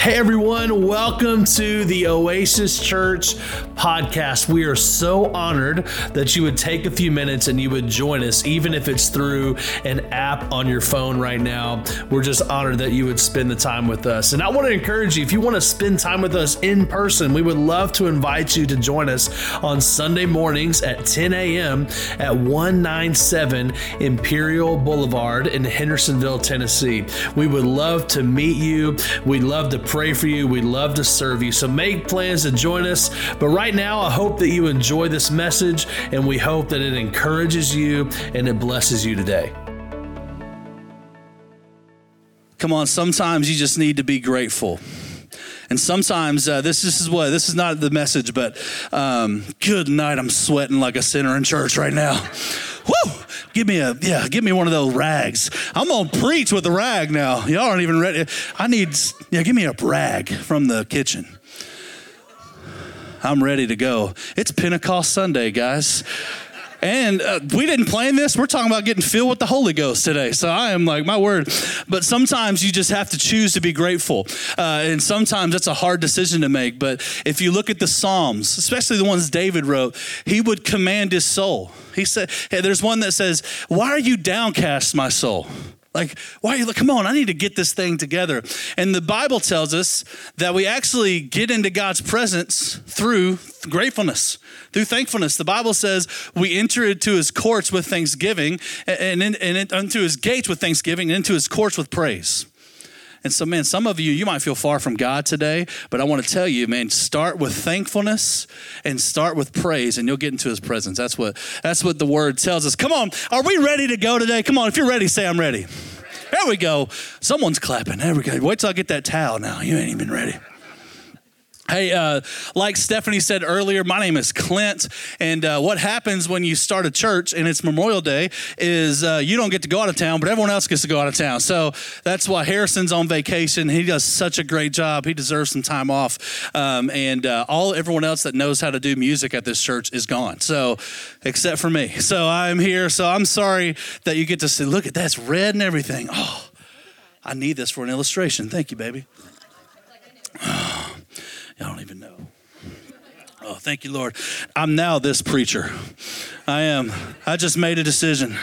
Hey everyone, welcome to the Oasis Church podcast. We are so honored that you would take a few minutes and you would join us, even if it's through an app on your phone right now. We're just honored that you would spend the time with us. And I want to encourage you if you want to spend time with us in person, we would love to invite you to join us on Sunday mornings at 10 a.m. at 197 Imperial Boulevard in Hendersonville, Tennessee. We would love to meet you. We'd love to pray for you. We'd love to serve you. So make plans to join us. But right now, I hope that you enjoy this message and we hope that it encourages you and it blesses you today. Come on, sometimes you just need to be grateful. And sometimes uh, this, this is what this is not the message, but um, good night. I'm sweating like a sinner in church right now. Woo! Give me a yeah, give me one of those rags. I'm gonna preach with a rag now. Y'all aren't even ready. I need yeah, give me a rag from the kitchen. I'm ready to go. It's Pentecost Sunday, guys. And uh, we didn't plan this. We're talking about getting filled with the Holy Ghost today. So I am like, my word. But sometimes you just have to choose to be grateful. Uh, and sometimes that's a hard decision to make. But if you look at the Psalms, especially the ones David wrote, he would command his soul. He said, hey, there's one that says, Why are you downcast, my soul? Like, why are you like, come on, I need to get this thing together. And the Bible tells us that we actually get into God's presence through gratefulness, through thankfulness. The Bible says we enter into his courts with thanksgiving and, and, and into his gates with thanksgiving and into his courts with praise. And so, man, some of you, you might feel far from God today, but I want to tell you, man, start with thankfulness and start with praise, and you'll get into his presence. That's what that's what the word tells us. Come on, are we ready to go today? Come on, if you're ready, say I'm ready. There we go. Someone's clapping. There we go. Wait till I get that towel now. You ain't even ready. Hey, uh, like Stephanie said earlier, my name is Clint. And uh, what happens when you start a church and it's Memorial Day is uh, you don't get to go out of town, but everyone else gets to go out of town. So that's why Harrison's on vacation. He does such a great job. He deserves some time off. Um, and uh, all everyone else that knows how to do music at this church is gone. So, except for me. So I'm here. So I'm sorry that you get to see, look at that's red and everything. Oh, I need this for an illustration. Thank you, baby. I don't even know. Oh, thank you, Lord. I'm now this preacher. I am. I just made a decision.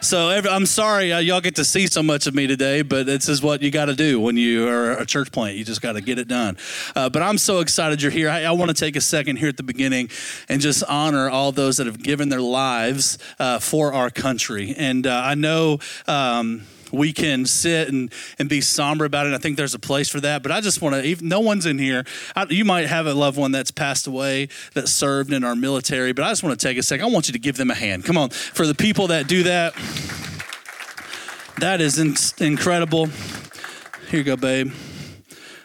So every, I'm sorry uh, y'all get to see so much of me today, but this is what you got to do when you are a church plant. You just got to get it done. Uh, but I'm so excited you're here. I, I want to take a second here at the beginning and just honor all those that have given their lives uh, for our country. And uh, I know. Um, we can sit and, and be somber about it. I think there's a place for that. But I just want to, no one's in here. I, you might have a loved one that's passed away that served in our military, but I just want to take a second. I want you to give them a hand. Come on. For the people that do that, that is in, incredible. Here you go, babe.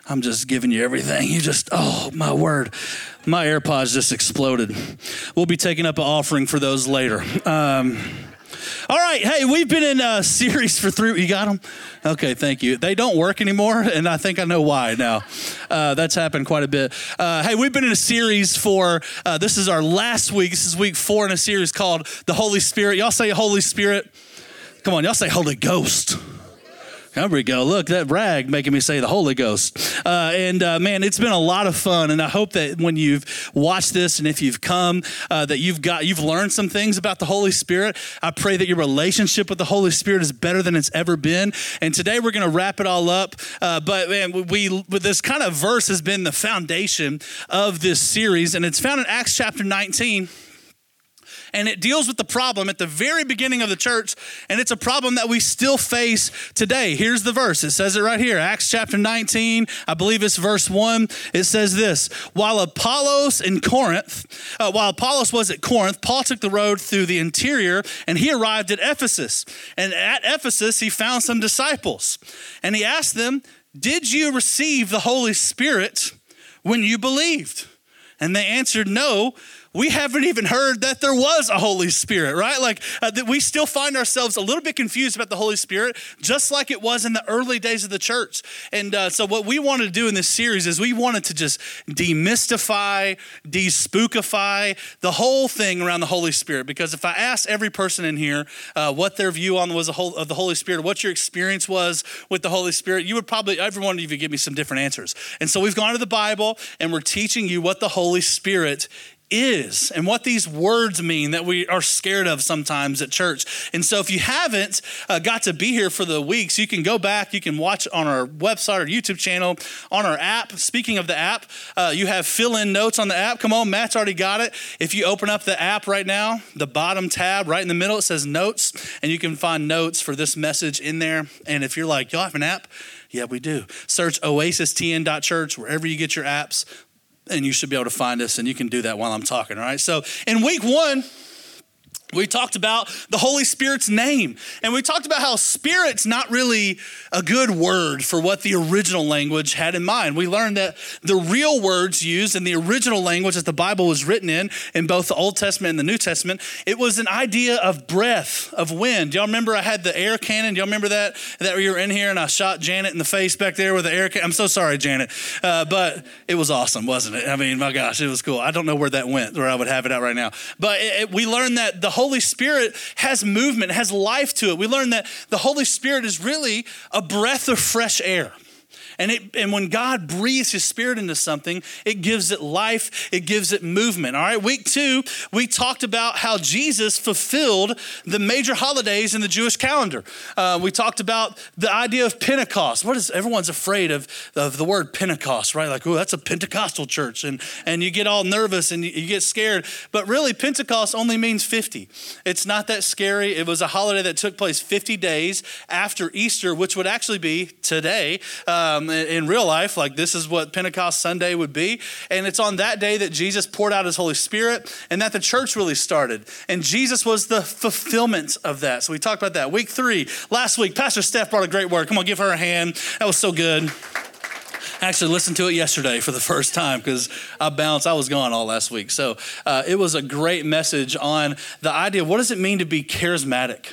I'm just giving you everything. You just, oh, my word. My AirPods just exploded. We'll be taking up an offering for those later. Um, all right, hey, we've been in a series for three. You got them? Okay, thank you. They don't work anymore, and I think I know why now. Uh, that's happened quite a bit. Uh, hey, we've been in a series for. Uh, this is our last week. This is week four in a series called the Holy Spirit. Y'all say Holy Spirit. Come on, y'all say Holy Ghost. There we go. Look, that rag making me say the Holy Ghost. Uh, and uh, man, it's been a lot of fun. And I hope that when you've watched this and if you've come, uh, that you've got you've learned some things about the Holy Spirit. I pray that your relationship with the Holy Spirit is better than it's ever been. And today we're going to wrap it all up. Uh, but man, we this kind of verse has been the foundation of this series, and it's found in Acts chapter 19 and it deals with the problem at the very beginning of the church, and it's a problem that we still face today. Here's the verse. It says it right here, Acts chapter 19, I believe it's verse 1. It says this While Apollos in Corinth, uh, while Apollos was at Corinth, Paul took the road through the interior and he arrived at Ephesus. And at Ephesus, he found some disciples, and he asked them, Did you receive the Holy Spirit when you believed? And they answered, No we haven't even heard that there was a Holy Spirit, right? Like uh, that we still find ourselves a little bit confused about the Holy Spirit, just like it was in the early days of the church. And uh, so, what we wanted to do in this series is we wanted to just demystify, despookify the whole thing around the Holy Spirit. Because if I asked every person in here uh, what their view on was whole, of the Holy Spirit, what your experience was with the Holy Spirit, you would probably every one of you would give me some different answers. And so, we've gone to the Bible and we're teaching you what the Holy Spirit is and what these words mean that we are scared of sometimes at church. And so, if you haven't uh, got to be here for the weeks, you can go back, you can watch on our website or YouTube channel, on our app. Speaking of the app, uh, you have fill in notes on the app. Come on, Matt's already got it. If you open up the app right now, the bottom tab right in the middle, it says notes, and you can find notes for this message in there. And if you're like, y'all have an app? Yeah, we do. Search oasistn.church wherever you get your apps and you should be able to find us, and you can do that while I'm talking, all right? So in week one, we talked about the Holy Spirit's name, and we talked about how Spirit's not really a good word for what the original language had in mind. We learned that the real words used in the original language that the Bible was written in, in both the Old Testament and the New Testament, it was an idea of breath, of wind. Y'all remember I had the air cannon? Y'all remember that? That we were in here and I shot Janet in the face back there with the air cannon? I'm so sorry, Janet, uh, but it was awesome, wasn't it? I mean, my gosh, it was cool. I don't know where that went, where I would have it out right now. But it, it, we learned that the Holy Spirit has movement, has life to it. We learn that the Holy Spirit is really a breath of fresh air. And, it, and when God breathes his spirit into something, it gives it life, it gives it movement. All right, week two, we talked about how Jesus fulfilled the major holidays in the Jewish calendar. Uh, we talked about the idea of Pentecost. What is everyone's afraid of, of the word Pentecost, right? Like, oh, that's a Pentecostal church. And, and you get all nervous and you, you get scared. But really, Pentecost only means 50. It's not that scary. It was a holiday that took place 50 days after Easter, which would actually be today. Um, um, in real life, like this is what Pentecost Sunday would be. And it's on that day that Jesus poured out his Holy Spirit and that the church really started. And Jesus was the fulfillment of that. So we talked about that. Week three, last week, Pastor Steph brought a great word. Come on, give her a hand. That was so good. I actually listened to it yesterday for the first time because I bounced. I was gone all last week. So uh, it was a great message on the idea what does it mean to be charismatic?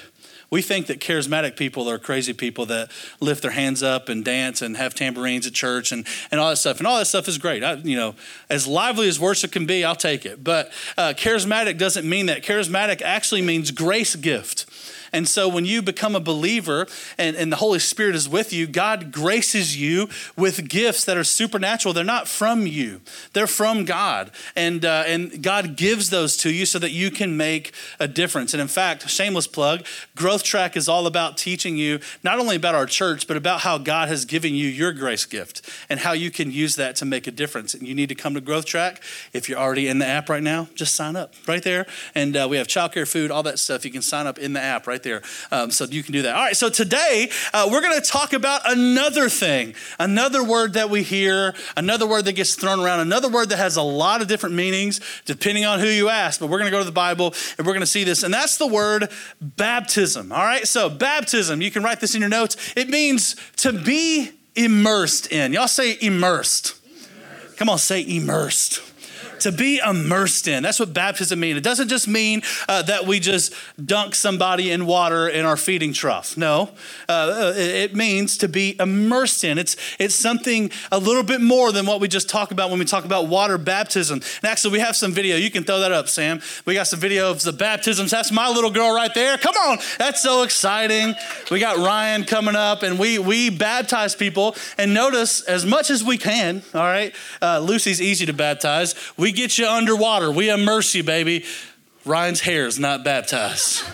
We think that charismatic people are crazy people that lift their hands up and dance and have tambourines at church and, and all that stuff. And all that stuff is great. I, you know, as lively as worship can be, I'll take it. But uh, charismatic doesn't mean that. Charismatic actually means grace gift. And so when you become a believer and, and the Holy Spirit is with you, God graces you with gifts that are supernatural. They're not from you, they're from God. And, uh, and God gives those to you so that you can make a difference. And in fact, shameless plug, Growth Track is all about teaching you not only about our church, but about how God has given you your grace gift and how you can use that to make a difference. And you need to come to Growth Track. If you're already in the app right now, just sign up right there. And uh, we have childcare, food, all that stuff. You can sign up in the app right right there. Um, so you can do that. All right, so today uh, we're going to talk about another thing, another word that we hear, another word that gets thrown around, another word that has a lot of different meanings depending on who you ask. But we're going to go to the Bible and we're going to see this, and that's the word baptism. All right, so baptism, you can write this in your notes. It means to be immersed in. Y'all say immersed. immersed. Come on, say immersed to be immersed in. That's what baptism means. It doesn't just mean uh, that we just dunk somebody in water in our feeding trough. No, uh, it means to be immersed in. It's, it's something a little bit more than what we just talk about when we talk about water baptism. And actually, we have some video. You can throw that up, Sam. We got some video of the baptisms. That's my little girl right there. Come on. That's so exciting. We got Ryan coming up, and we, we baptize people. And notice, as much as we can, all right, uh, Lucy's easy to baptize. We we get you underwater. We immerse you, baby. Ryan's hair is not baptized.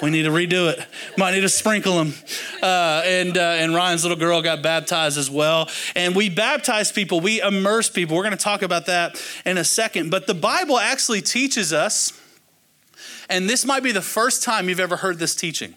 We need to redo it. Might need to sprinkle them. Uh, and, uh, and Ryan's little girl got baptized as well. And we baptize people, we immerse people. We're going to talk about that in a second. But the Bible actually teaches us, and this might be the first time you've ever heard this teaching.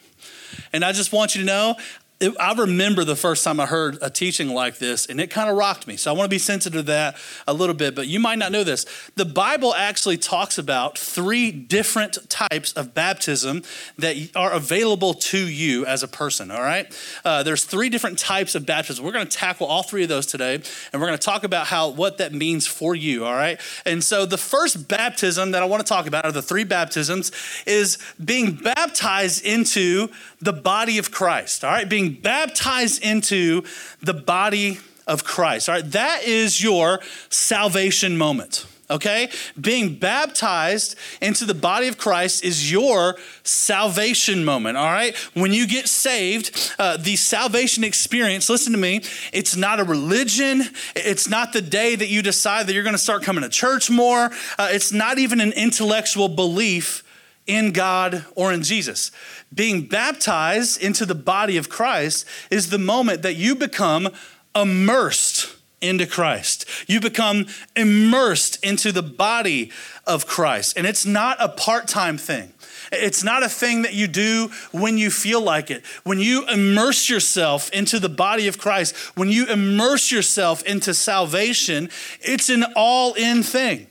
And I just want you to know it, I remember the first time I heard a teaching like this, and it kind of rocked me. So I want to be sensitive to that a little bit, but you might not know this. The Bible actually talks about three different types of baptism that are available to you as a person, all right? Uh, there's three different types of baptism. We're going to tackle all three of those today, and we're going to talk about how what that means for you, all right? And so the first baptism that I want to talk about, are the three baptisms, is being baptized into the body of Christ, all right? Being baptized into the body of Christ, all right? That is your salvation moment okay? Being baptized into the body of Christ is your salvation moment, all right? When you get saved, uh, the salvation experience, listen to me, it's not a religion. It's not the day that you decide that you're gonna start coming to church more. Uh, it's not even an intellectual belief in God or in Jesus. Being baptized into the body of Christ is the moment that you become immersed into Christ. You become immersed into the body of Christ. And it's not a part time thing. It's not a thing that you do when you feel like it. When you immerse yourself into the body of Christ, when you immerse yourself into salvation, it's an all in thing.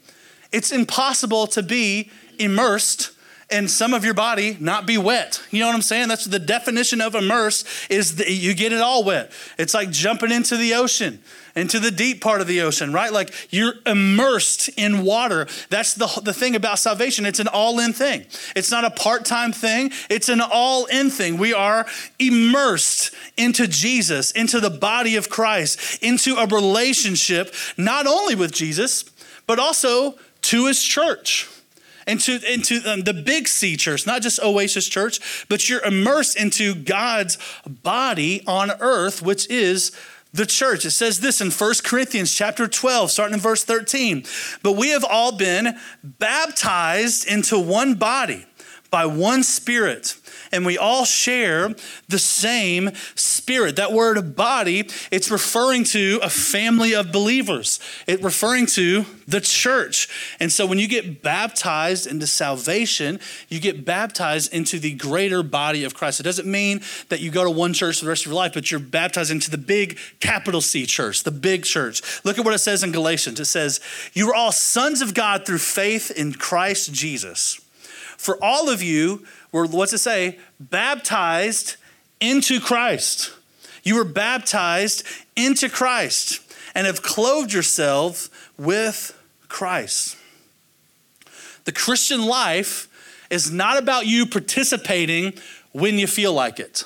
It's impossible to be immersed and some of your body not be wet. You know what I'm saying? That's the definition of immerse is that you get it all wet. It's like jumping into the ocean, into the deep part of the ocean, right? Like you're immersed in water. That's the, the thing about salvation. It's an all in thing. It's not a part time thing, it's an all in thing. We are immersed into Jesus, into the body of Christ, into a relationship not only with Jesus, but also to his church into, into um, the big C church, not just Oasis Church, but you're immersed into God's body on earth, which is the church. It says this in 1 Corinthians chapter 12, starting in verse 13. But we have all been baptized into one body by one spirit and we all share the same spirit. That word body, it's referring to a family of believers. It's referring to the church. And so when you get baptized into salvation, you get baptized into the greater body of Christ. It doesn't mean that you go to one church for the rest of your life, but you're baptized into the big capital C church, the big church. Look at what it says in Galatians. It says, You are all sons of God through faith in Christ Jesus. For all of you were, what's it say? Baptized into Christ. You were baptized into Christ and have clothed yourself with Christ. The Christian life is not about you participating when you feel like it.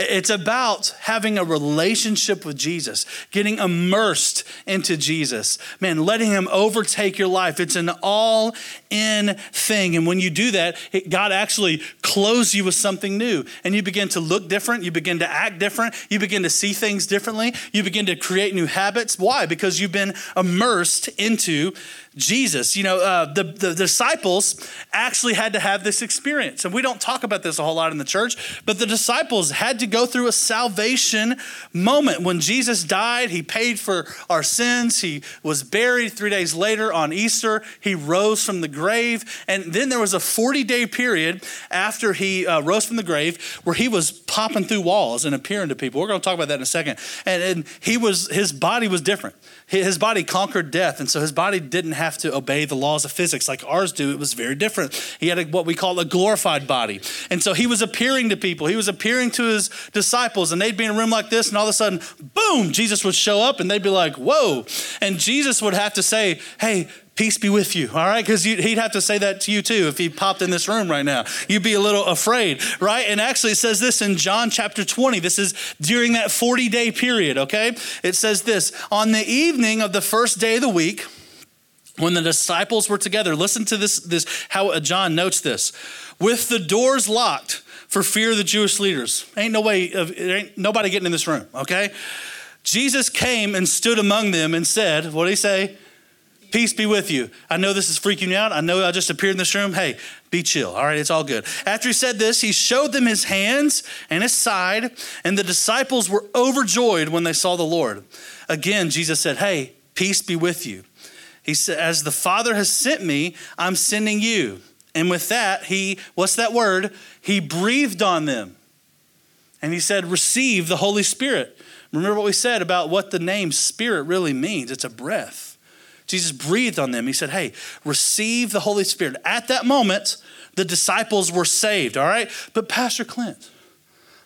It's about having a relationship with Jesus, getting immersed into Jesus. Man, letting Him overtake your life. It's an all in thing. And when you do that, it, God actually clothes you with something new. And you begin to look different. You begin to act different. You begin to see things differently. You begin to create new habits. Why? Because you've been immersed into Jesus. You know, uh, the, the disciples actually had to have this experience. And we don't talk about this a whole lot in the church, but the disciples had to go through a salvation moment. When Jesus died, he paid for our sins. He was buried three days later on Easter. He rose from the grave. And then there was a 40 day period after he uh, rose from the grave where he was popping through walls and appearing to people. We're going to talk about that in a second. And, and he was, his body was different. His body conquered death, and so his body didn't have to obey the laws of physics like ours do. It was very different. He had a, what we call a glorified body. And so he was appearing to people, he was appearing to his disciples, and they'd be in a room like this, and all of a sudden, boom, Jesus would show up, and they'd be like, whoa. And Jesus would have to say, hey, Peace be with you, all right? Because he'd have to say that to you too if he popped in this room right now. You'd be a little afraid, right? And actually, it says this in John chapter 20. This is during that 40 day period, okay? It says this On the evening of the first day of the week, when the disciples were together, listen to this, this how John notes this with the doors locked for fear of the Jewish leaders. Ain't no way, of, ain't nobody getting in this room, okay? Jesus came and stood among them and said, What did he say? Peace be with you. I know this is freaking you out. I know I just appeared in this room. Hey, be chill. All right, it's all good. After he said this, he showed them his hands and his side, and the disciples were overjoyed when they saw the Lord. Again, Jesus said, Hey, peace be with you. He said, As the Father has sent me, I'm sending you. And with that, he, what's that word? He breathed on them And he said, Receive the Holy Spirit. Remember what we said about what the name Spirit really means it's a breath. Jesus breathed on them. He said, Hey, receive the Holy Spirit. At that moment, the disciples were saved, all right? But Pastor Clint,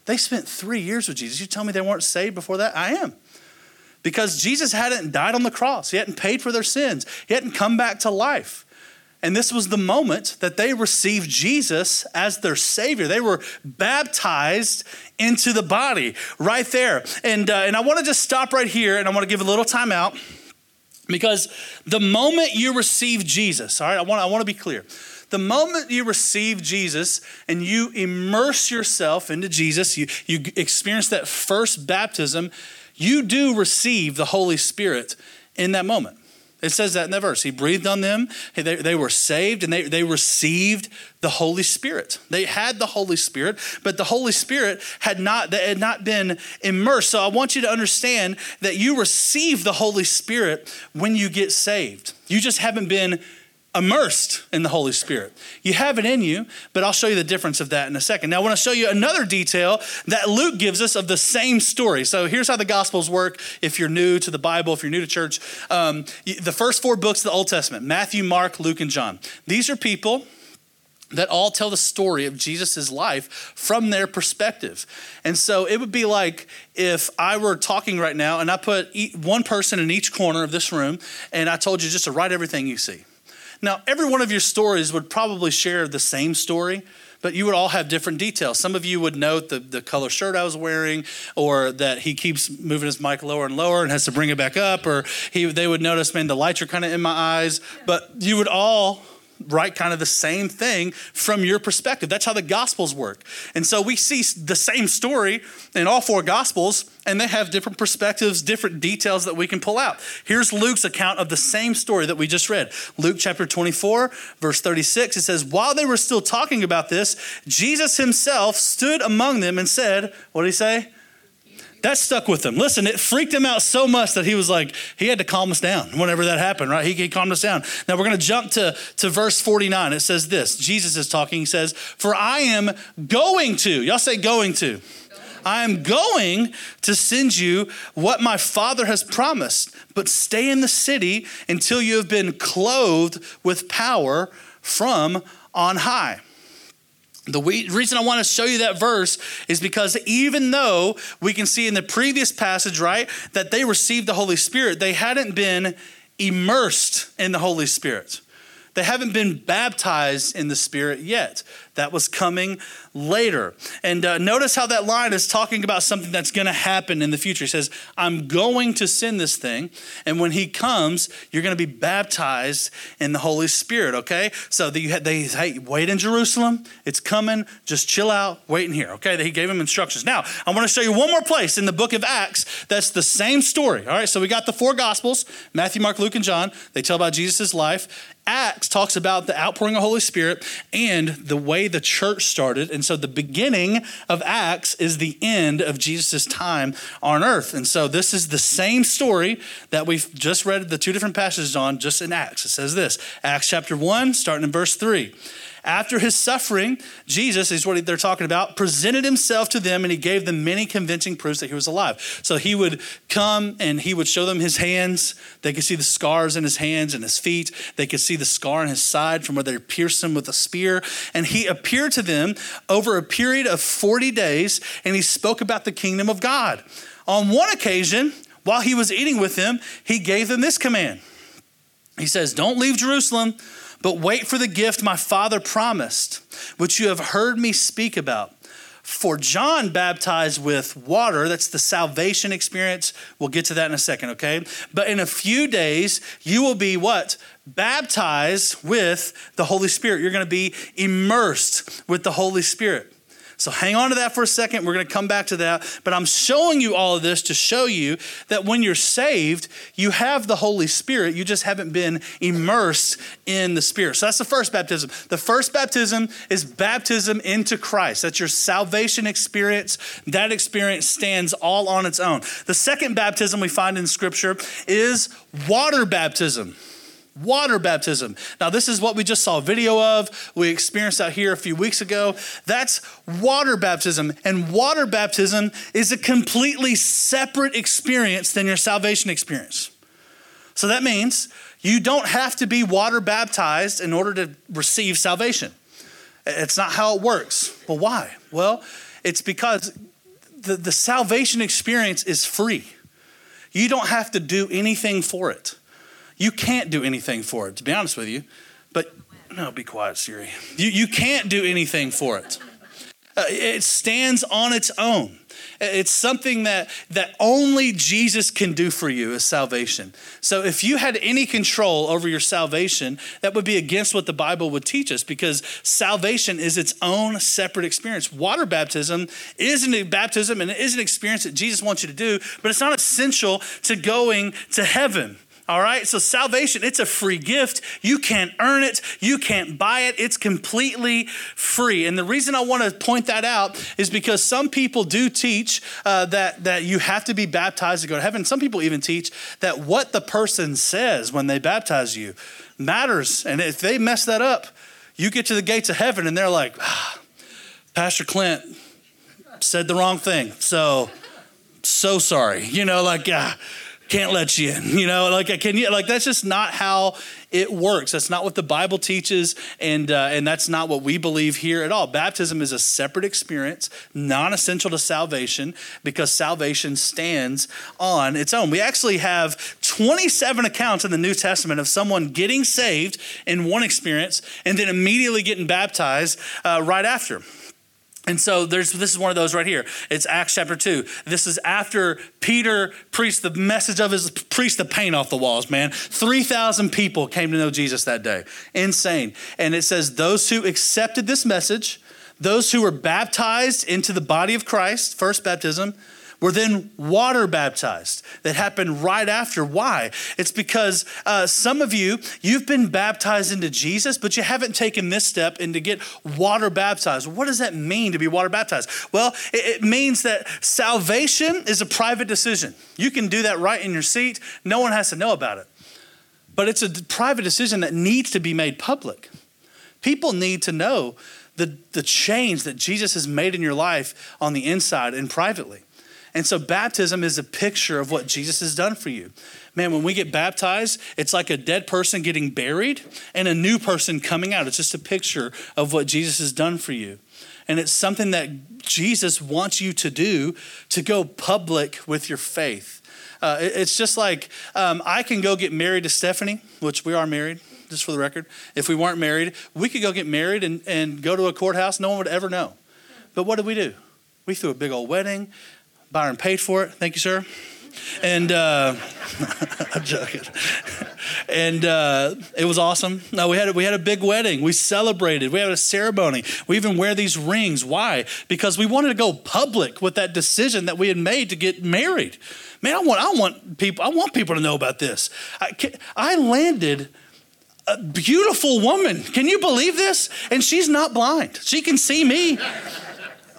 they spent three years with Jesus. You tell me they weren't saved before that? I am. Because Jesus hadn't died on the cross, He hadn't paid for their sins, He hadn't come back to life. And this was the moment that they received Jesus as their Savior. They were baptized into the body right there. And, uh, and I want to just stop right here and I want to give a little time out because the moment you receive Jesus, all right, I want, I want to be clear. The moment you receive Jesus and you immerse yourself into Jesus, you, you experience that first baptism, you do receive the Holy Spirit in that moment. It says that in that verse. He breathed on them. They, they were saved and they, they received the Holy Spirit. They had the Holy Spirit, but the Holy Spirit had not, they had not been immersed. So I want you to understand that you receive the Holy Spirit when you get saved. You just haven't been immersed in the Holy Spirit. You have it in you, but I'll show you the difference of that in a second. Now, I want to show you another detail that Luke gives us of the same story. So, here's how the Gospels work if you're new to the Bible, if you're new to church. Um, the first four books of the Old Testament Matthew, Mark, Luke, and John. These are people that all tell the story of Jesus' life from their perspective. And so it would be like if I were talking right now and I put one person in each corner of this room and I told you just to write everything you see. Now, every one of your stories would probably share the same story, but you would all have different details. Some of you would note the, the color shirt I was wearing, or that he keeps moving his mic lower and lower and has to bring it back up, or he, they would notice, man, the lights are kind of in my eyes. But you would all write kind of the same thing from your perspective. That's how the Gospels work. And so we see the same story in all four Gospels, and they have different perspectives, different details that we can pull out. Here's Luke's account of the same story that we just read. Luke chapter 24, verse 36, it says, While they were still talking about this, Jesus himself stood among them and said, What did he say? That stuck with him. Listen, it freaked him out so much that he was like, he had to calm us down whenever that happened, right? He, he calmed us down. Now we're going to jump to, to verse 49. It says this Jesus is talking. He says, For I am going to, y'all say going to. I am going to send you what my father has promised, but stay in the city until you have been clothed with power from on high. The reason I want to show you that verse is because even though we can see in the previous passage, right, that they received the Holy Spirit, they hadn't been immersed in the Holy Spirit. They haven't been baptized in the Spirit yet. That was coming later. And uh, notice how that line is talking about something that's going to happen in the future. He says, I'm going to send this thing. And when he comes, you're going to be baptized in the Holy Spirit, okay? So they, they hey, wait in Jerusalem. It's coming. Just chill out. Wait in here, okay? He gave him instructions. Now, I want to show you one more place in the book of Acts that's the same story, all right? So we got the four Gospels Matthew, Mark, Luke, and John. They tell about Jesus' life. Acts talks about the outpouring of the Holy Spirit and the way the church started. And so the beginning of Acts is the end of Jesus' time on earth. And so this is the same story that we've just read the two different passages on just in Acts. It says this Acts chapter 1, starting in verse 3. After his suffering, Jesus is what they're talking about, presented himself to them and he gave them many convincing proofs that he was alive. So he would come and he would show them his hands. They could see the scars in his hands and his feet. They could see the scar in his side from where they pierced him with a spear. And he appeared to them over a period of 40 days and he spoke about the kingdom of God. On one occasion, while he was eating with them, he gave them this command. He says, Don't leave Jerusalem but wait for the gift my Father promised, which you have heard me speak about. For John baptized with water, that's the salvation experience. We'll get to that in a second, okay? But in a few days, you will be what? Baptized with the Holy Spirit. You're to be immersed with the Holy Spirit. So hang on to that for a second. We're going to come back to that. But I'm showing you all of this to show you that when you're saved, you have the Holy Spirit. You just haven't been immersed in the Spirit. So that's the first baptism. The first baptism is baptism into Christ. That's your salvation experience. That experience stands all on its own. The second baptism we find in Scripture is water baptism. Water baptism. Now, this is what we just saw a video of. We experienced out here a few weeks ago. That's water baptism. And water baptism is a completely separate experience than your salvation experience. So that means you don't have to be water baptized in order to receive salvation. It's not how it works. Well, why? Well, it's because the, the salvation experience is free. You don't have to do anything for it. You can't do anything for it, to be honest with you. But no, be quiet, Siri. You, you can't do anything for it. Uh, it stands on its own. It's something that, that only Jesus can do for you is salvation. So if you had any control over your salvation, that would be against what the Bible would teach us because salvation is its own separate experience. Water baptism isn't a baptism and it is an experience that Jesus wants you to do, but it's not essential to going to heaven. All right, so salvation, it's a free gift. You can't earn it, you can't buy it, it's completely free. And the reason I want to point that out is because some people do teach uh, that, that you have to be baptized to go to heaven. Some people even teach that what the person says when they baptize you matters. And if they mess that up, you get to the gates of heaven and they're like, ah, Pastor Clint said the wrong thing. So, so sorry. You know, like, ah, can't let you in. You know, like can you like that's just not how it works. That's not what the Bible teaches, and uh, and that's not what we believe here at all. Baptism is a separate experience, non-essential to salvation, because salvation stands on its own. We actually have 27 accounts in the New Testament of someone getting saved in one experience and then immediately getting baptized uh, right after. And so there's this is one of those right here. It's Acts chapter 2. This is after Peter preached the message of his preached the paint off the walls, man. 3,000 people came to know Jesus that day. Insane. And it says those who accepted this message, those who were baptized into the body of Christ, first baptism, were then water baptized. That happened right after. Why? It's because uh, some of you, you've been baptized into Jesus, but you haven't taken this step and to get water baptized. What does that mean to be water baptized? Well, it, it means that salvation is a private decision. You can do that right in your seat, no one has to know about it. But it's a private decision that needs to be made public. People need to know the, the change that Jesus has made in your life on the inside and privately. And so baptism is a picture of what Jesus has done for you. Man, when we get baptized, it's like a dead person getting buried and a new person coming out. It's just a picture of what Jesus has done for you. And it's something that Jesus wants you to do to go public with your faith. Uh, it's just like um, I can go get married to Stephanie, which we are married, just for the record. If we weren't married, we could go get married and, and go to a courthouse. No one would ever know. But what did we do? We threw a big old wedding. Byron paid for it. Thank you, sir. And uh, I'm joking. And uh, it was awesome. No, we had a, we had a big wedding. We celebrated. We had a ceremony. We even wear these rings. Why? Because we wanted to go public with that decision that we had made to get married. Man, I want I want people I want people to know about this. I, I landed a beautiful woman. Can you believe this? And she's not blind. She can see me.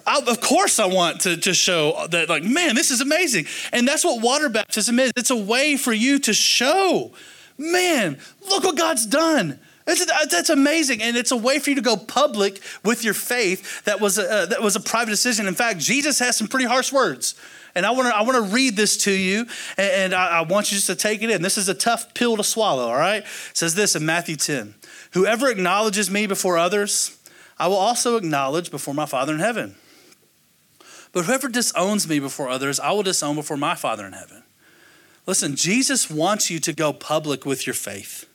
I, of course I want to, to show that, like, man, this is amazing. And that's what water baptism is. It's a way for you to show, man, look what God's done. that's amazing, and it's a way for you to go public with your faith. That was a, uh, that was a private decision. In fact, Jesus has some pretty harsh words, and I want to I want to read this to you, and, I, I, want you just to take it in. This is a tough pill to swallow. All right, it says this in Matthew ten: Whoever acknowledges me before others, I will also acknowledge before my Father in heaven. But whoever disowns me before others, I will disown before my Father in heaven. Listen, Jesus wants you to go public with your faith.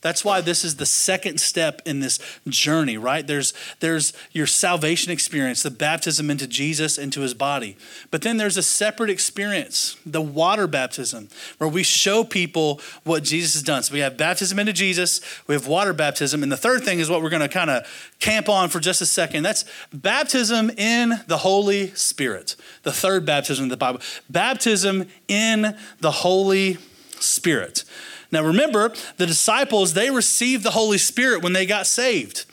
That's why this is the second step in this journey, right? There's, there's your salvation experience, the baptism into Jesus, into his body. But then there's a separate experience, the water baptism, where we show people what Jesus has done. So we have baptism into Jesus, we have water baptism. And the third thing is what we're going to kind of camp on for just a second. That's baptism in the Holy Spirit, the third baptism in the Bible. Baptism in the Holy Spirit. Now remember, the disciples, they received the Holy Spirit when they got saved.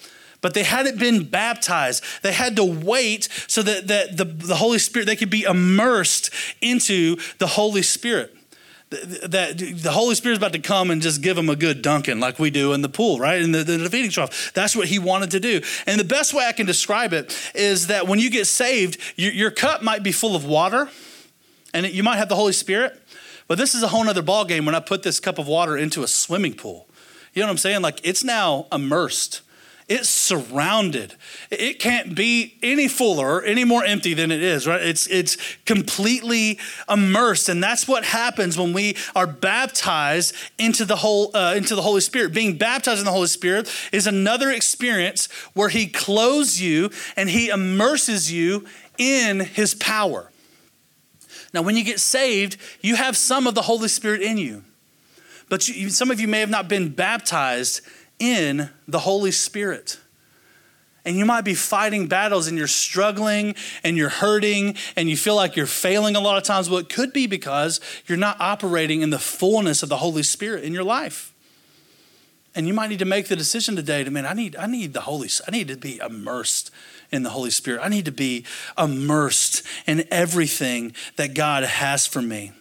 But they hadn't been baptized. They had to wait so that, that the, the Holy Spirit, they could be immersed into the Holy Spirit. that the Holy Spirit's about to come and just give them a good dunking like we do in the pool, right? In the, the defeating trough. That's what he wanted to do. And the best way I can describe it is that when you get saved, your, your cup might be full of water and it, you might have the Holy Spirit, but this is a whole nother ballgame when I put this cup of water into a swimming pool. You know what I'm saying? Like it's now immersed it's surrounded. It can't be any fuller, any more empty than it is, right? It's, it's completely immersed. And that's what happens when we are baptized into the, whole, uh, into the Holy Spirit. Being baptized in the Holy Spirit is another experience where He clothes you and He immerses you in His power. Now, when you get saved, you have some of the Holy Spirit in you. But you, some of you may have not been baptized in the Holy Spirit. And you might be fighting battles and you're struggling and you're hurting and you feel like you're failing a lot of times. Well, it could be because you're not operating in the fullness of the Holy Spirit in your life. And you might need to make the decision today to, man, I need, I need the Holy, I need to be immersed in the Holy Spirit. I need to be immersed in everything that God has for me.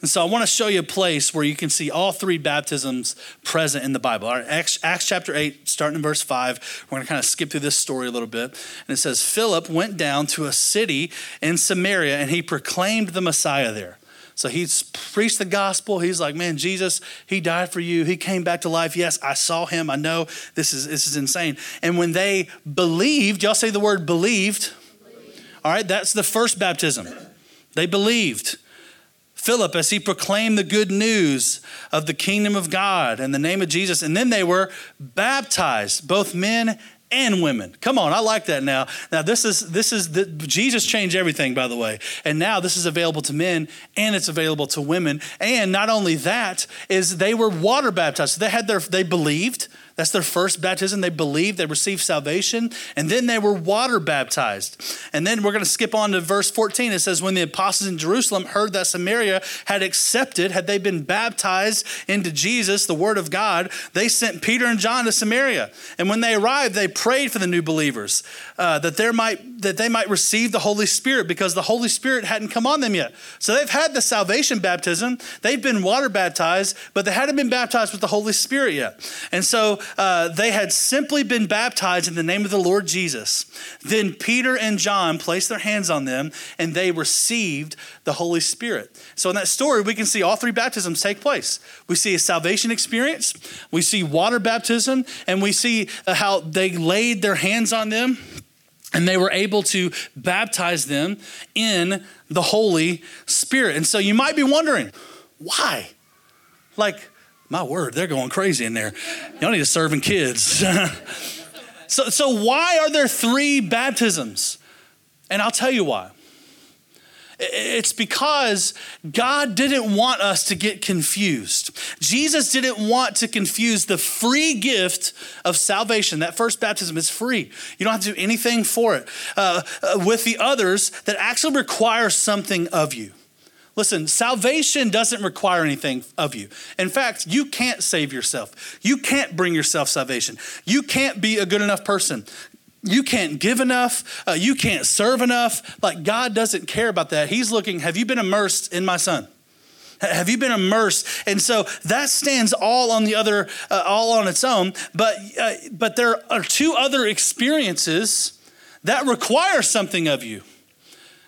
And so I want to show you a place where you can see all three baptisms present in the Bible. All right, Acts, Acts chapter 8, starting in verse 5, we're going to kind of skip through this story a little bit. And it says, Philip went down to a city in Samaria and he proclaimed the Messiah there. So he's preached the gospel. He's like, man, Jesus, he died for you. He came back to life. Yes, I saw him. I know this is this is insane. And when they believed, y'all say the word believed. believed. All right, that's the first baptism. They believed. Philip as he proclaimed the good news of the kingdom of God in the name of Jesus. And then they were baptized, both men and women. Come on, I like that now. Now this is this is the, Jesus changed everything by the way. And now this is available to men and it's available to women. And not only that is they were water baptized. They had their they believed that's their first baptism. They believed, they received salvation, and then they were water baptized. And then we're going to skip on to verse 14. It says, When the apostles in Jerusalem heard that Samaria had accepted, had they been baptized into Jesus, the word of God, they sent Peter and John to Samaria. And when they arrived, they prayed for the new believers uh, that, there might, that they might receive the Holy Spirit because the Holy Spirit hadn't come on them yet. So they've had the salvation baptism, they've been water baptized, but they hadn't been baptized with the Holy Spirit yet. And so uh, they had simply been baptized in the name of the Lord Jesus. Then Peter and John placed their hands on them and they received the Holy Spirit. So in that story, we can see all three baptisms take place. We see a salvation experience, we see water baptism, and we see uh, how they laid their hands on them and they were able to baptize them in the Holy Spirit. And so you might be wondering, why? Like, my word, they're going crazy in there. Y'all need to serving kids. so, so why are there three baptisms? And I'll tell you why. It's because God didn't want us to get confused. Jesus didn't want to confuse the free gift of salvation. That first baptism is free. You don't have to do anything for it. Uh, uh, with the others that actually require something of you. Listen, salvation doesn't require anything of you. In fact, you can't save yourself. You can't bring yourself salvation. You can't be a good enough person. You can't give enough. Uh, you can't serve enough. Like, God doesn't care about that. He's looking, have you been immersed in my son? Have you been immersed? And so that stands all on the other, uh, all on its own. But, uh, but there are two other experiences that require something of you.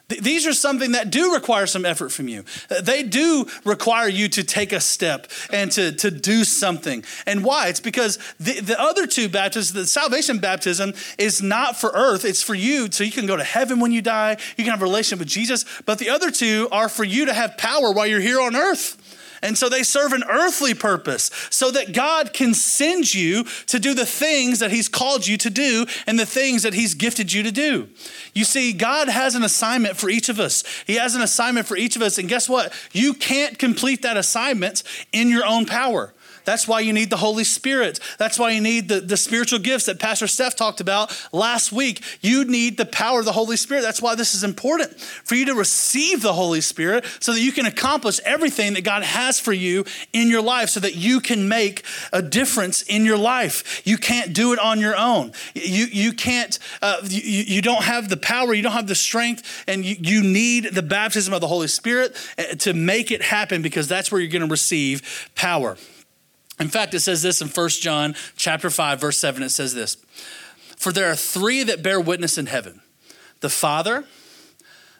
These are something that do require some effort from you. Uh, they do require you to take a step and to, to do something. And why? It's because the, the other two baptisms, the salvation baptism, is not for earth, it's for you so you can go to heaven when you die, you can have a relationship with Jesus. But the other two are for you to have power while you're here on earth. And so they serve an earthly purpose so that God can send you to do the things that He's called you to do and the things that He's gifted you to do. You see, God has an assignment for each of us. He has an assignment for each of us. And guess what? You can't complete that assignment in your own power. That's why you need the Holy Spirit. That's why you need the, the spiritual gifts that Pastor Steph talked about last week. You need the power of the Holy Spirit. That's why this is important for you to receive the Holy Spirit so that you can accomplish everything that God has for you in your life so that you can make a difference in your life. You can't do it on your own. You, you can't, uh, you, you don't have the power, you don't have the strength, and you, you need the baptism of the Holy Spirit uh, to make it happen because that's where you're going to receive power. In fact, it says this in 1 John chapter 5 verse 7 it says this. For there are three that bear witness in heaven. The Father,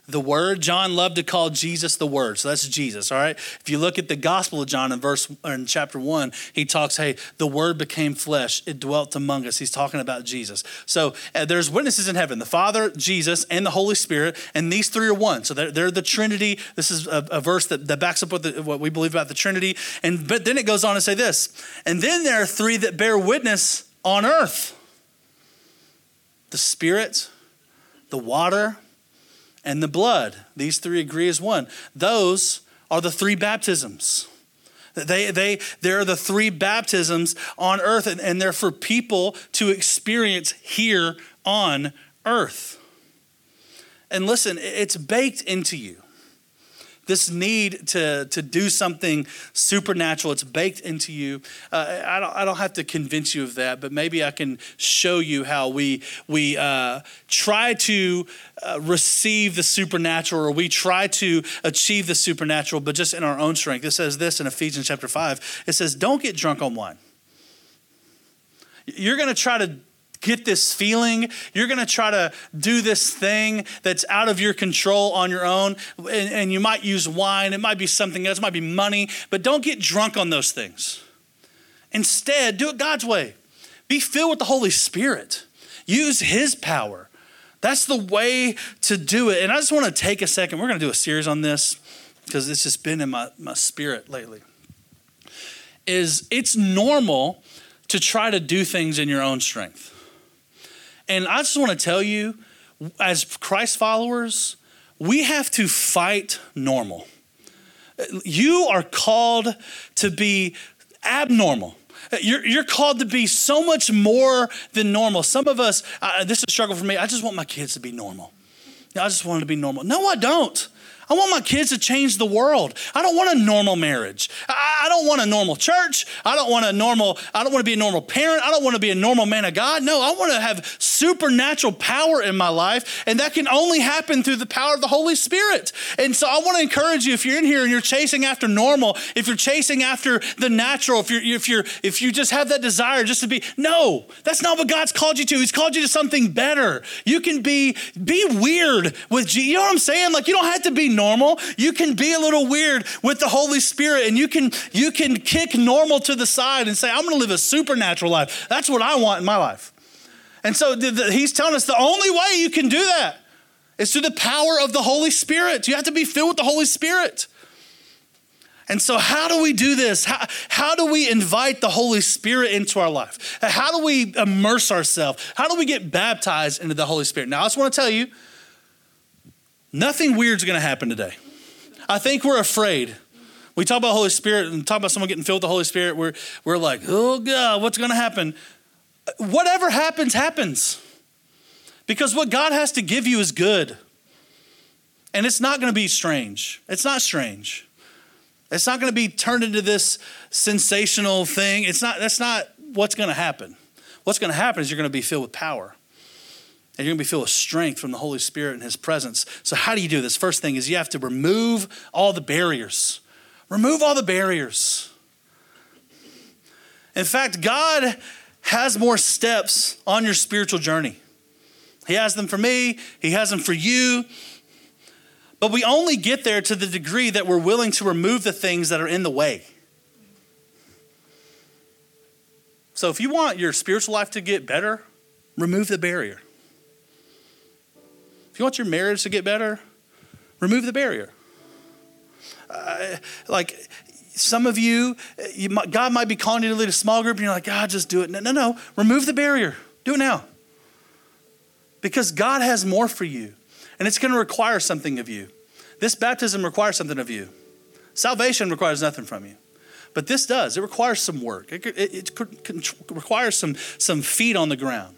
the Word. John loved to call Jesus the Word. So that's Jesus, all right? If you look at the Gospel of John in verse in chapter 1, he talks, hey, the Word became flesh, it dwelt among us. He's talking about Jesus. So uh, there's witnesses in heaven, the Father, Jesus, and the Holy Spirit, and these three are one. So they're, they're the Trinity. This is a, a verse that, that backs up what, the, what we believe about the Trinity. And but then it goes on to say this, and then there are three that bear witness on earth. The Spirit, the water, and the blood. These three agree as one. Those are the three baptisms. They, they, they're the three baptisms on earth, and, and they're for people to experience here on earth. And listen, it's baked into you this need to, to do something supernatural. It's baked into you. Uh, I, don't, I don't have to convince you of that, but maybe I can show you how we, we uh, try to uh, receive the supernatural or we try to achieve the supernatural, but just in our own strength. It says this in Ephesians chapter 5 it says, Don't get drunk on wine. You're going to try to get this feeling. You're going to try to do this thing that's out of your control on your own. And, and, you might use wine, it might be something else, it might be money, but don't get drunk on those things. Instead, do it God's way. Be filled with the Holy Spirit, use His power. That's the way to do it. And I just want to take a second. We're going to do a series on this because it's just been in my, my spirit lately. Is it's normal to try to do things in your own strength. And I just want to tell you, as Christ followers, we have to fight normal. You are called to be abnormal. You're, you're called to be so much more than normal. Some of us, uh, this is a struggle for me. I just want my kids to be normal. I just want them to be normal. No, I don't. I want my kids to change the world. I don't want a normal marriage. I don't want a normal church. I don't want a normal, I don't want to be a normal parent. I don't want to be a normal man of God. No, I want to have supernatural power in my life. And that can only happen through the power of the Holy Spirit. And so I want to encourage you if you're in here and you're chasing after normal, if you're chasing after the natural, if you're if you're if you just have that desire just to be, no, that's not what God's called you to. He's called you to something better. You can be be weird with Jesus. You know what I'm saying? Like you don't have to be normal. You can be a little weird with the Holy Spirit and you can you can kick normal to the side and say, I'm to live a supernatural life. That's what I want in my life. And so the, the, he's telling us the only way you can do that is through the power of the Holy Spirit. You have to be filled with the Holy Spirit. And so, how do we do this? How, how do we invite the Holy Spirit into our life? How do we immerse ourselves? How do we get baptized into the Holy Spirit? Now, I just want to tell you Nothing weird's going to happen today. I think we're afraid. We talk about Holy Spirit and talk about someone getting filled with the Holy Spirit. We're, we're like, oh God, what's going to happen? Whatever happens, happens. Because what God has to give you is good. And it's not going to be strange. It's not strange. It's not going to be turned into this sensational thing. It's not, that's not what's going to happen. What's going to happen is you're going to be filled with power and you're going to be filled with strength from the Holy Spirit and His presence. So, how do you do this? First thing is you have to remove all the barriers. Remove all the barriers. In fact, God has more steps on your spiritual journey. He has them for me, He has them for you. But we only get there to the degree that we're willing to remove the things that are in the way. So, if you want your spiritual life to get better, remove the barrier. If you want your marriage to get better, remove the barrier. Uh, like some of you, you might, God might be calling you to lead a small group, and you're like, God, just do it. No, no, no. Remove the barrier. Do it now. Because God has more for you, and it's going to require something of you. This baptism requires something of you. Salvation requires nothing from you. But this does. It requires some work. It, it, it requires some, some feet on the ground.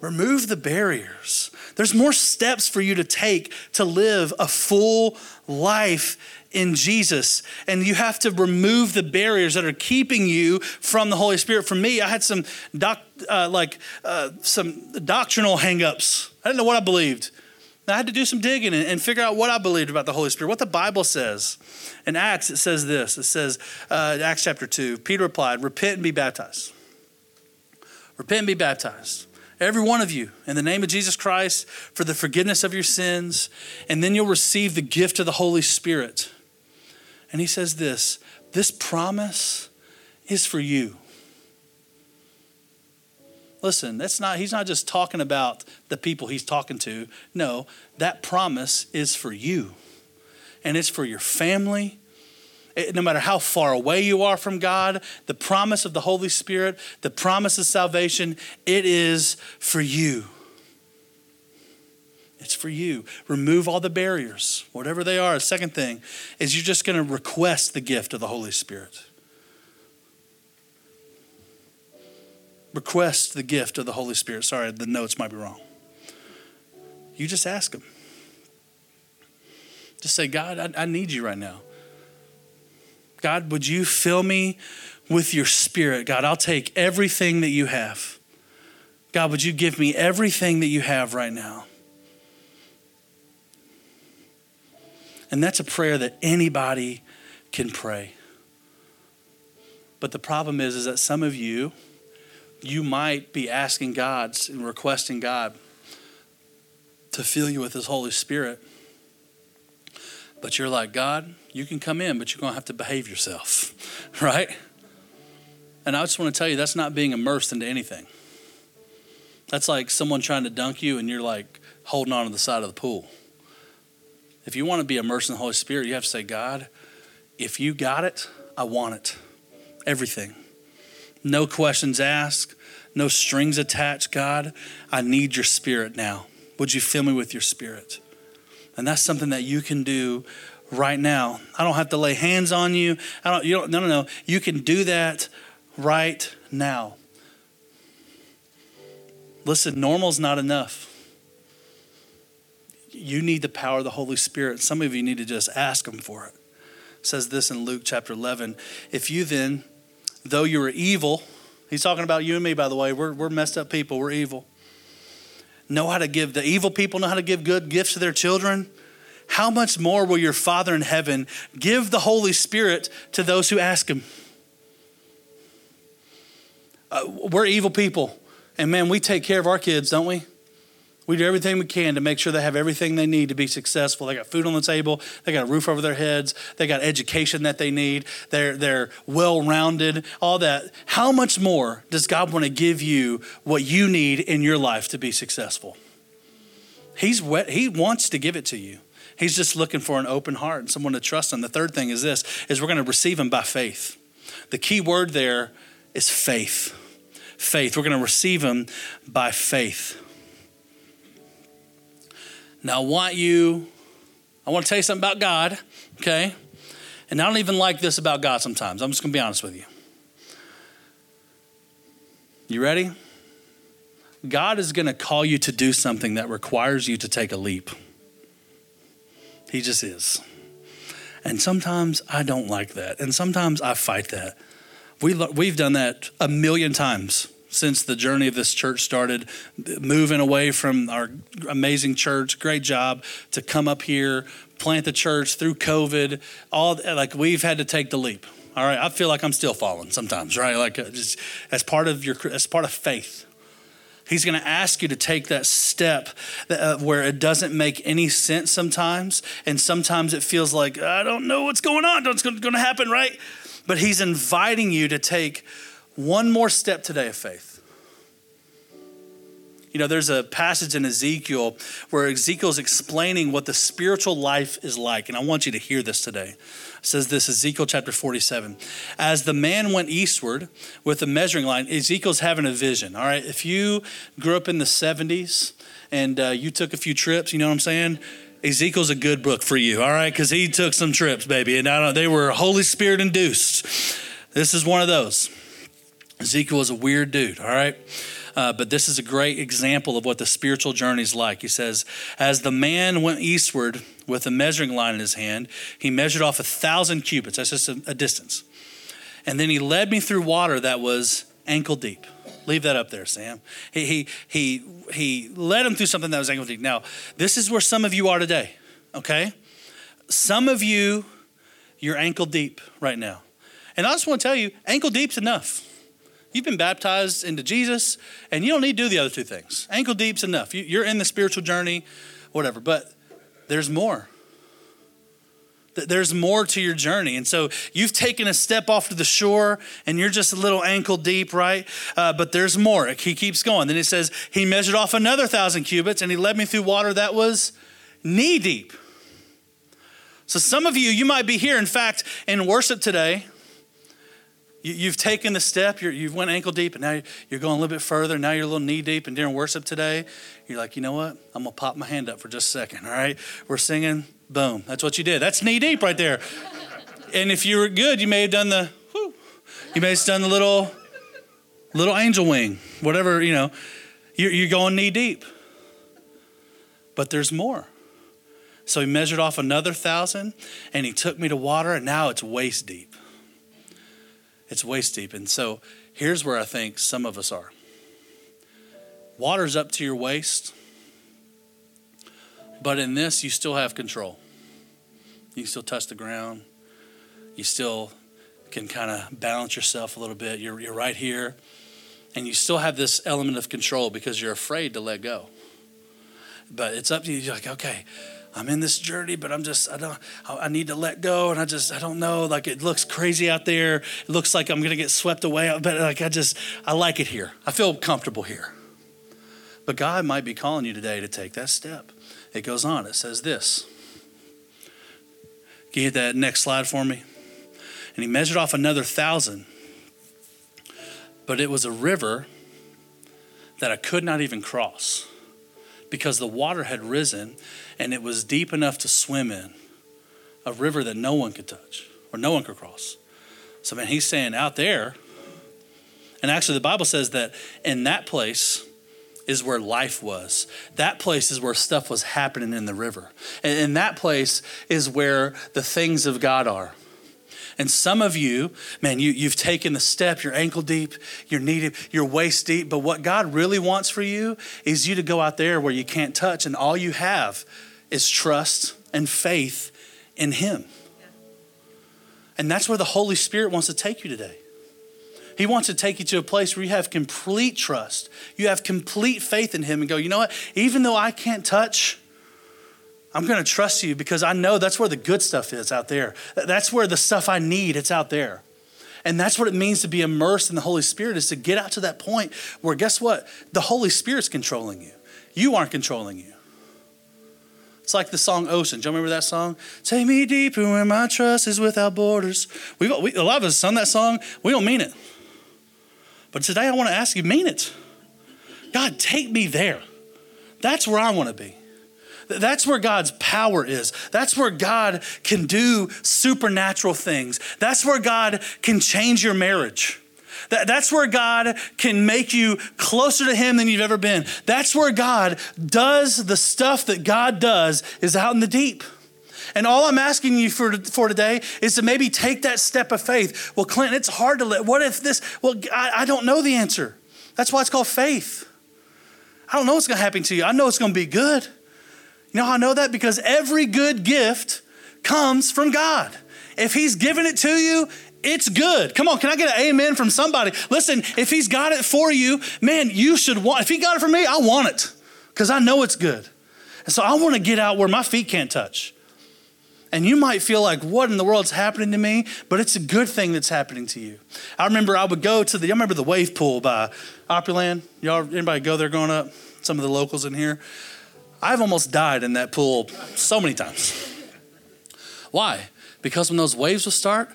Remove the barriers. There's more steps for you to take to live a full life in Jesus. And you have to remove the barriers that are keeping you from the Holy Spirit. For me, I had some doc, uh, like uh, some doctrinal hangups. I didn't know what I believed. I had to do some digging and, figure out what I believed about the Holy Spirit, what the Bible says. In Acts, it says this. It says, uh, Acts chapter 2, Peter replied, Repent and be baptized. Repent and be baptized every one of you, in the name of Jesus Christ, for the forgiveness of your sins, and then you'll receive the gift of the Holy Spirit. And he says this this promise is for you. Listen, that's not he's not just talking about the people he's talking to. No, that promise is for you. And it's for your family, no matter how far away you are from God, the promise of the Holy Spirit, the promise of salvation, it is for you. It's for you. Remove all the barriers, whatever they are. second thing is you're just going to request the gift of the Holy Spirit. Request the gift of the Holy Spirit. Sorry, the notes might be wrong. You just ask Him. Just say, God, I, I need you right now. God, would you fill me with your spirit? God, I'll take everything that you have. God, would you give me everything that you have right now? And that's a prayer that anybody can pray. But the problem is, is that some of you, you might be asking God and requesting God to fill you with His Holy Spirit. But you're like, God, you can come in, but you're going to have to behave yourself, right? And I just want to tell you, that's not being immersed into anything. That's like someone trying to dunk you and you're like holding on to the side of the pool. If you want to be immersed in the Holy Spirit, you have to say, God, if you got it, I want it. Everything. No questions asked, no strings attached. God, I need your spirit now. Would you fill me with your spirit? And that's something that you can do right now. I don't have to lay hands on you. I don't, you don't, no, no, no. You can do that right now. Listen, normal's not enough. You need the power of the Holy Spirit. Some of you need to just ask Him for it. it says this in Luke chapter 11. If you then, though you are evil, He's talking about you and me, by the way. We're, we're messed up people. We're evil know how to give, the evil people know how to give good gifts to their children, how much more will your Father in heaven give the Holy Spirit to those who ask Him? Uh, we're evil people. And man, we take care of our kids, don't we? We do everything we can to make sure they have everything they need to be successful. They got food on the table, they got a roof over their heads, they got education that they need, they're, they're well rounded, all that. How much more does God want to give you what you need in your life to be successful? He's wet, he wants to give it to you. He's just looking for an open heart and someone to trust him. The third thing is this is we're going to receive him by faith. The key word there is faith. Faith. We're going to receive him by faith. Now, I want you, I want to tell you something about God, okay? And I don't even like this about God sometimes. I'm just going to be honest with you. You ready? God is going to call you to do something that requires you to take a leap. He just is. And sometimes I don't like that. And sometimes I fight that. We, we've done that a million times since the journey of this church started, moving away from our amazing church, great job, to come up here, plant the church through COVID. All like we've had to take the leap. All right, I feel like I'm still falling sometimes, right? Like uh, just as part of your as part of faith. He's going to ask you to take that step uh, where it doesn't make any sense sometimes. And sometimes it feels like, I don't know what's going on, what's going to happen, right? But He's inviting you to take one more step today of faith. You know, there's a passage in Ezekiel where Ezekiel's explaining what the spiritual life is like. And I want you to hear this today. It says this Ezekiel chapter 47. As the man went eastward with the measuring line, Ezekiel's having a vision. All right. If you grew up in the 70s and uh, you took a few trips, you know what I'm saying? Ezekiel's a good book for you, all right? Because he took some trips, baby, and I don't, they were Holy Spirit induced. This is one of those. Ezekiel was a weird dude, all right? Uh, but this is a great example of what the spiritual journey is like. He says, As the man went eastward with a measuring line in his hand, he measured off a thousand cubits. That's just a, a distance. And then he led me through water that was ankle deep. Leave that up there, Sam. He, he, he, he led him through something that was ankle deep. Now, this is where some of you are today, okay? Some of you, you're ankle deep right now. And I just want to tell you, ankle deep's enough. You've been baptized into Jesus, and you don't need to do the other two things. Ankle deep's enough. You're in the spiritual journey, whatever. But there's more. There's more to your journey. And so you've taken a step off to the shore and you're just a little ankle deep, right? Uh, but there's more. He keeps going. Then it says, He measured off another thousand cubits and He led me through water that was knee deep. So some of you, you might be here. In fact, in worship today, you, have taken the step, you have went ankle deep, and now you're going a little bit further. Now you're a little knee deep, and during worship today, you're like, you know what? I'm gonna pop my hand up for just a second. All right, we're singing. Boom. That's what you did. That's knee deep right there. And if you were good, you may have done the. Whoo, you may have done the little, little angel wing, whatever you know. You're, you're going knee deep. But there's more. So he measured off another thousand, and he took me to water, and now it's waist deep. It's waist deep. And so here's where I think some of us are water's up to your waist, but in this, you still have control. You can still touch the ground, you still can kind of balance yourself a little bit. You're, you're right here, and you still have this element of control because you're afraid to let go. But it's up to you. You're like, okay, I'm in this journey, but I'm just, I don't, I need to let go. And I just, I don't know. Like it looks crazy out there. It looks like I'm going to get swept away. But like, I just, I like it here. I feel comfortable here. But God might be calling you today to take that step. It goes on. It says this. Can you hit that next slide for me? And he measured off another thousand. But it was a river that I could not even cross because the water had risen and it was deep enough to swim in, a river that no one could touch or no one could cross. So, man, he's saying out there, and actually, the Bible says that in that place is where life was. That place is where stuff was happening in the river. And in that place is where the things of God are. And some of you, man, you, you've taken the step, you're ankle deep, you're knee deep, you're waist deep. But what God really wants for you is you to go out there where you can't touch, and all you have is trust and faith in Him. And that's where the Holy Spirit wants to take you today. He wants to take you to a place where you have complete trust. You have complete faith in Him and go, you know what? Even though I can't touch, I'm going to trust you because I know that's where the good stuff is out there. That's where the stuff I need, it's out there. And that's what it means to be immersed in the Holy Spirit is to get out to that point where guess what? The Holy Spirit's controlling you. You aren't controlling you. It's like the song Ocean. Do you remember that song? Take me deeper where my trust is without borders. We've, we, a lot of us sung that song. We don't mean it. But today I want to ask you, mean it. God, take me there. That's where I want to be. That's where God's power is. That's where God can do supernatural things. That's where God can change your marriage. That's where God can make you closer to Him than you've ever been. That's where God does the stuff that God does is out in the deep. And all I'm asking you for, for today is to maybe take that step of faith. Well, Clinton, it's hard to let. What if this? Well, I, I don't know the answer. That's why it's called faith. I don't know what's going to happen to you. I know it's going to be good. You know how I know that? Because every good gift comes from God. If He's given it to you, it's good. Come on, can I get an amen from somebody? Listen, if He's got it for you, man, you should want. If He got it for me, I want it because I know it's good. And so I want to get out where my feet can't touch. And you might feel like, what in the world's happening to me? But it's a good thing that's happening to you. I remember I would go to the, I remember the wave pool by Opryland? Y'all, anybody go there growing up? Some of the locals in here. I've almost died in that pool so many times. Why? Because when those waves would start,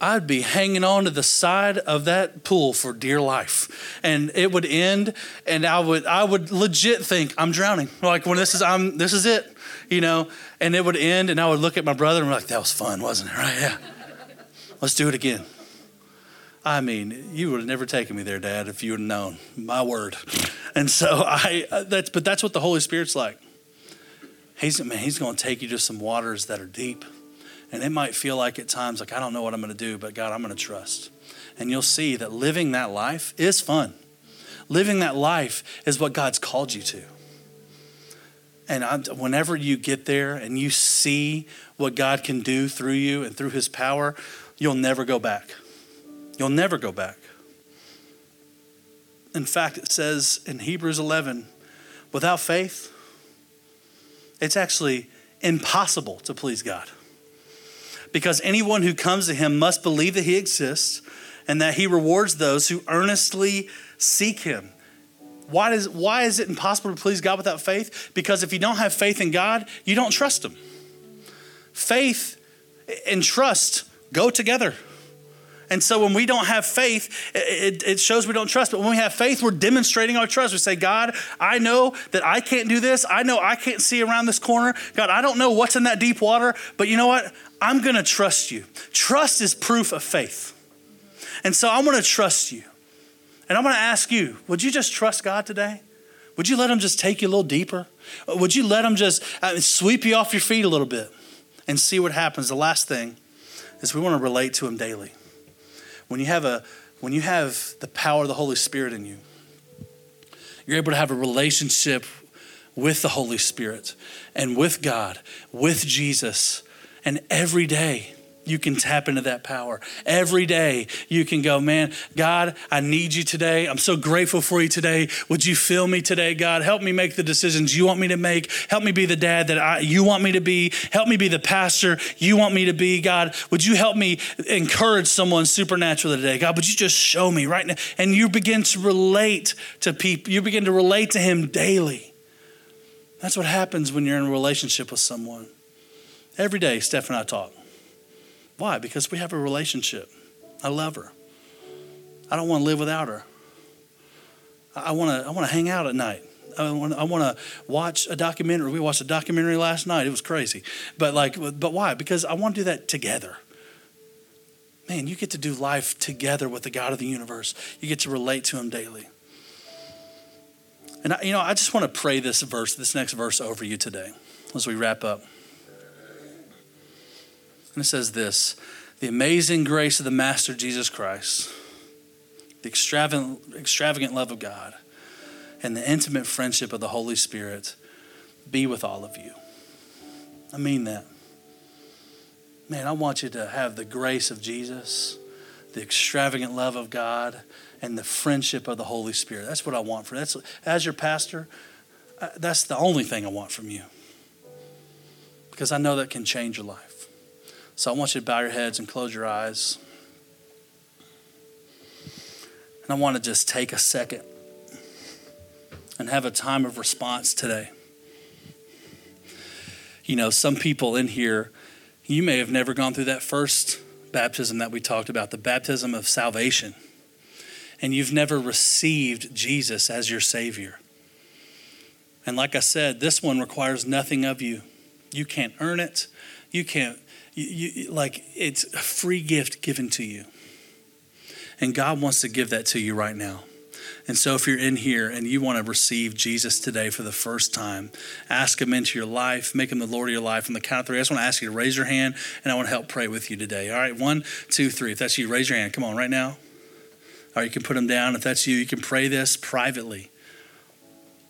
I'd be hanging on to the side of that pool for dear life. And it would end and I would I would legit think I'm drowning. Like when this is I'm this is it. you know, and it would end, and I would look at my brother and be like, that was fun, wasn't it? Right? Yeah. Let's do it again. I mean, you would have never taken me there, Dad, if you had known. My word. And so I uh, that's but that's what the Holy Spirit's like. He's man, he's going to take you to some waters that are deep. And it might feel like at times like I don't know what I'm going to do, but God, I'm going to trust. And you'll see that living that life is fun. Living that life is what God's called you to. And I'm, whenever you get there and you see what God can do through you and through his power, you'll never go back. You'll never go back. In fact, it says in Hebrews 11, without faith, it's actually impossible to please God. Because anyone who comes to him must believe that he exists and that he rewards those who earnestly seek him. Why, does, why is it impossible to please God without faith? Because if you don't have faith in God, you don't trust him. Faith and trust go together. And so when we don't have faith, it, it, shows we don't trust. But when we have faith, we're demonstrating our trust. We say, God, I know that I can't do this. I know I can't see around this corner. God, I don't know what's in that deep water, but you know what? I'm going to trust you. Trust is proof of faith. And so I'm going to trust you. And I'm going to ask you, would you just trust God today? Would you let Him just take you a little deeper? Would you let Him just uh, sweep you off your feet a little bit and see what happens? The last thing is we want to relate to Him daily when you have a when you have the power of the Holy Spirit in you, you're able to have a relationship with the Holy Spirit and with God, with Jesus, and every day you can tap into that power. Every day you can go, man, God, I need you today. I'm so grateful for you today. Would you fill me today, God? Help me make the decisions you want me to make. Help me be the dad that I, you want me to be. Help me be the pastor you want me to be, God. Would you help me encourage someone supernatural today? God, would you just show me right now? And you begin to relate to people. You begin to relate to him daily. That's what happens when you're in a relationship with someone. Every day, Steph and I talk. Why? Because we have a relationship. I love her. I don't want to live without her. I want to, I want to hang out at night. I want, I want to watch a documentary. We watched a documentary last night. It was crazy. But like, but why? Because I want to do that together. Man, you get to do life together with the God of the universe. You get to relate to him daily. And I, you know, I just want to pray this verse, this next verse over you today as we wrap up. And it says this the amazing grace of the Master Jesus Christ, the extravagant, extravagant love of God, and the intimate friendship of the Holy Spirit be with all of you. I mean that. Man, I want you to have the grace of Jesus, the extravagant love of God, and the friendship of the Holy Spirit. That's what I want for that's as your pastor. Uh, that's the only thing I want from you. Because I know that can change your life. So I want you to bow your heads and close your eyes. And I want to just take a second and have a time of response today. You know, some people in here, you may have never gone through that first baptism that we talked about, the baptism of salvation. And you've never received Jesus as your Savior. And like I said, this one requires nothing of you. You can't earn it. You can't you, like it's a free gift given to you. And God wants to give that to you right now. And so, if you're in here and you want to receive Jesus today for the first time, ask Him into your life, make Him the Lord of your life. From the count of three, I just want to ask you to raise your hand and I want to help pray with you today. All right, one, two, three. If that's you, raise your hand. Come on, right now. Right, you can put them down. If that's you, you can pray this privately.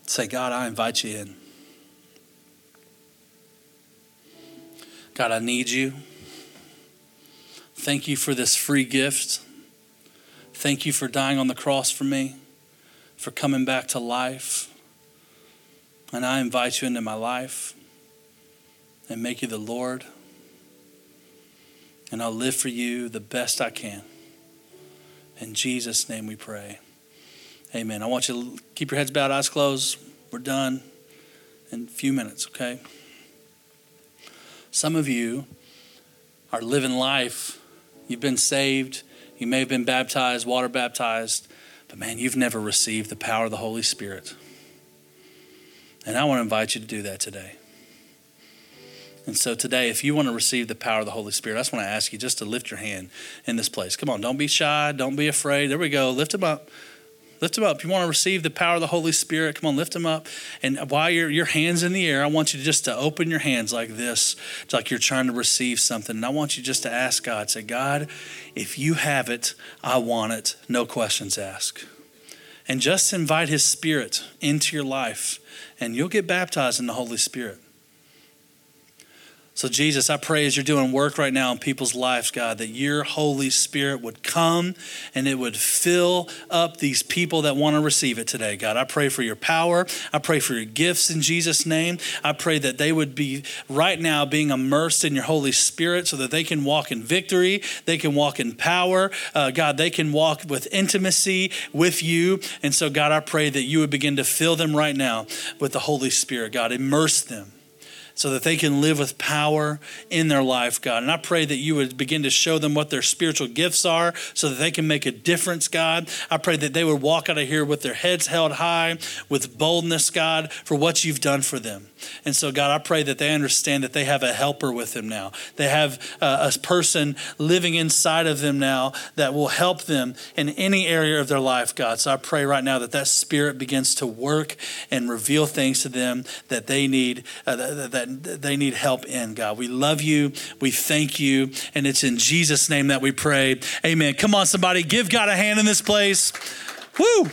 Say, God, I invite you in. God, I need you. Thank you for this free gift. Thank you for dying on the cross for me, for coming back to life. And I invite you into my life and make you the Lord. And I'll live for you the best I can. In Jesus' name we pray. Amen. I want you to keep your heads bowed, eyes closed. We're done in a few minutes, okay? Some of you are living life. You've been saved. You may have been baptized, water baptized, but man, you've never received the power of the Holy Spirit. And I want to invite you to do that today. And so today, if you want to receive the power of the Holy Spirit, I just want to ask you just to lift your hand in this place. Come on, don't be shy, don't be afraid. There we go. Lift them up. Lift them up. If you want to receive the power of the Holy Spirit, come on, lift them up. And while your your hands in the air, I want you to just to open your hands like this, it's like you're trying to receive something. And I want you just to ask God, say, God, if you have it, I want it. No questions asked. And just invite His Spirit into your life, and you'll get baptized in the Holy Spirit. So, Jesus, I pray as you're doing work right now in people's lives, God, that your Holy Spirit would come and it would fill up these people that want to receive it today, God. I pray for your power. I pray for your gifts in Jesus' name. I pray that they would be right now being immersed in your Holy Spirit so that they can walk in victory, they can walk in power. Uh, God, they can walk with intimacy with you. And so, God, I pray that you would begin to fill them right now with the Holy Spirit, God. Immerse them so that they can live with power in their life, God. And I pray that you would begin to show them what their spiritual gifts are so that they can make a difference, God. I pray that they would walk out of here with their heads held high, with boldness, God, for what you've done for them. And so, God, I pray that they understand that they have a helper with them now. They have uh, a person living inside of them now that will help them in any area of their life, God. So I pray right now that that spirit begins to work and reveal things to them that they need, uh, that, they need help in, God. We love you. We thank you. And it's in Jesus' name that we pray. Amen. Come on, somebody, give God a hand in this place. Woo!